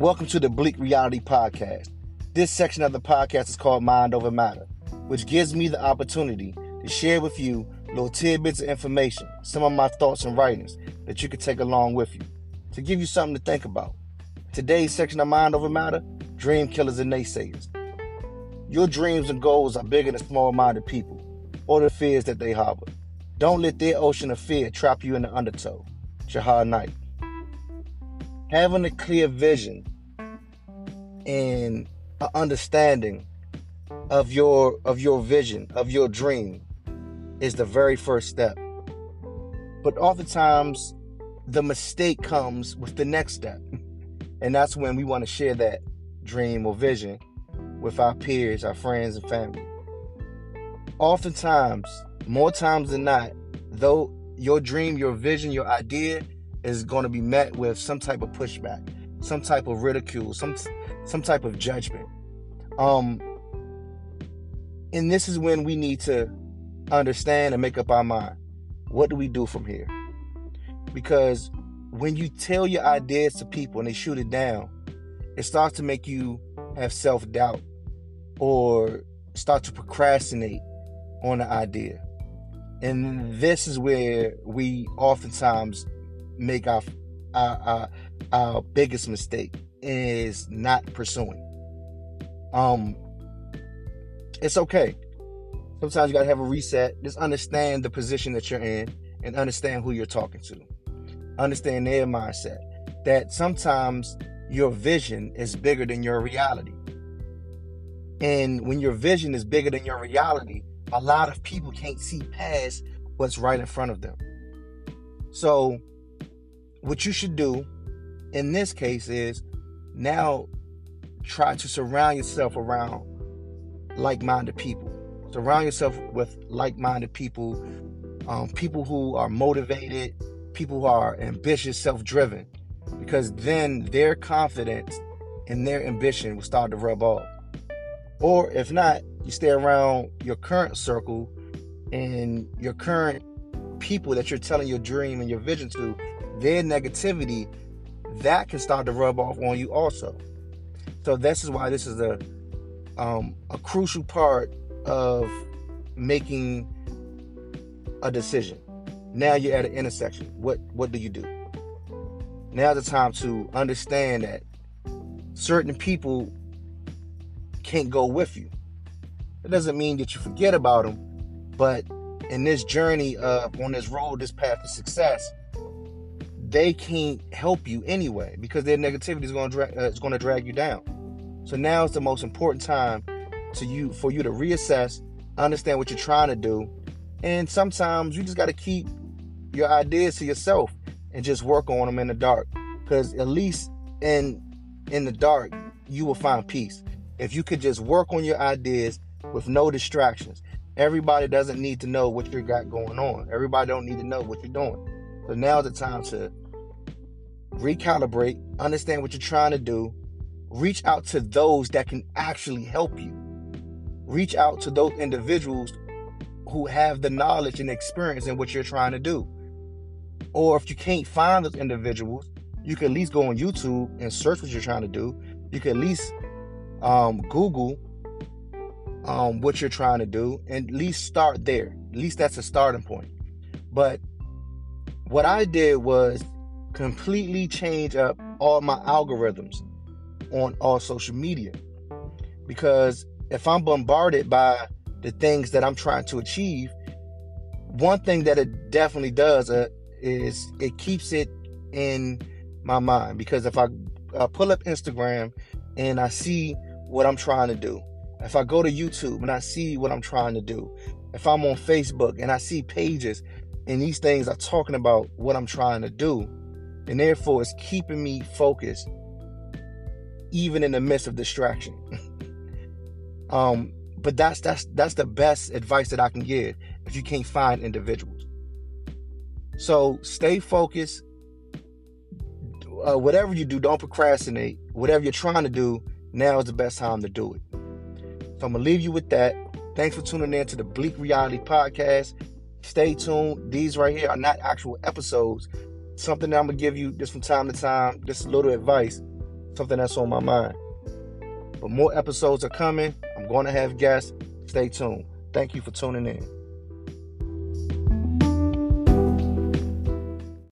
Welcome to the Bleak Reality Podcast. This section of the podcast is called Mind Over Matter, which gives me the opportunity to share with you little tidbits of information, some of my thoughts and writings that you can take along with you, to give you something to think about. Today's section of Mind Over Matter Dream Killers and Naysayers. Your dreams and goals are bigger than small minded people or the fears that they harbor. Don't let their ocean of fear trap you in the undertow. Jahar Knight. Having a clear vision and an understanding of your of your vision, of your dream, is the very first step. But oftentimes the mistake comes with the next step. And that's when we want to share that dream or vision with our peers, our friends, and family. Oftentimes, more times than not, though your dream, your vision, your idea is going to be met with some type of pushback, some type of ridicule, some some type of judgment. Um and this is when we need to understand and make up our mind. What do we do from here? Because when you tell your ideas to people and they shoot it down, it starts to make you have self-doubt or start to procrastinate on the idea. And this is where we oftentimes make our our, our, our biggest mistake is not pursuing. Um, it's okay. Sometimes you gotta have a reset. Just understand the position that you're in and understand who you're talking to. Understand their mindset. That sometimes your vision is bigger than your reality. And when your vision is bigger than your reality, a lot of people can't see past what's right in front of them. So, what you should do in this case is now try to surround yourself around like minded people. Surround yourself with like minded people, um, people who are motivated, people who are ambitious, self driven, because then their confidence and their ambition will start to rub off. Or if not, you stay around your current circle and your current people that you're telling your dream and your vision to, their negativity, that can start to rub off on you also. So this is why this is a um, a crucial part of making a decision. Now you're at an intersection. What what do you do? Now's the time to understand that certain people can't go with you. It doesn't mean that you forget about them, but in this journey of on this road, this path to success, they can't help you anyway because their negativity is going to drag, uh, going to drag you down. So now is the most important time to you for you to reassess, understand what you're trying to do, and sometimes you just got to keep your ideas to yourself and just work on them in the dark because at least in in the dark you will find peace if you could just work on your ideas with no distractions. Everybody doesn't need to know what you got going on. Everybody don't need to know what you're doing. So now's the time to recalibrate, understand what you're trying to do, reach out to those that can actually help you. Reach out to those individuals who have the knowledge and experience in what you're trying to do. Or if you can't find those individuals, you can at least go on YouTube and search what you're trying to do. You can at least um, Google um, what you're trying to do and at least start there. At least that's a starting point. But what I did was completely change up all my algorithms on all social media. Because if I'm bombarded by the things that I'm trying to achieve, one thing that it definitely does uh, is it keeps it in my mind. Because if I uh, pull up Instagram and I see what I'm trying to do, if I go to YouTube and I see what I'm trying to do, if I'm on Facebook and I see pages and these things are talking about what I'm trying to do, and therefore it's keeping me focused even in the midst of distraction. um, but that's that's that's the best advice that I can give if you can't find individuals. So stay focused. Uh, whatever you do, don't procrastinate. Whatever you're trying to do, now is the best time to do it. So I'm gonna leave you with that. Thanks for tuning in to the Bleak Reality Podcast. Stay tuned. These right here are not actual episodes. Something that I'm gonna give you just from time to time, just a little advice something that's on my mind. But more episodes are coming. I'm to have guests. Stay tuned. Thank you for tuning in.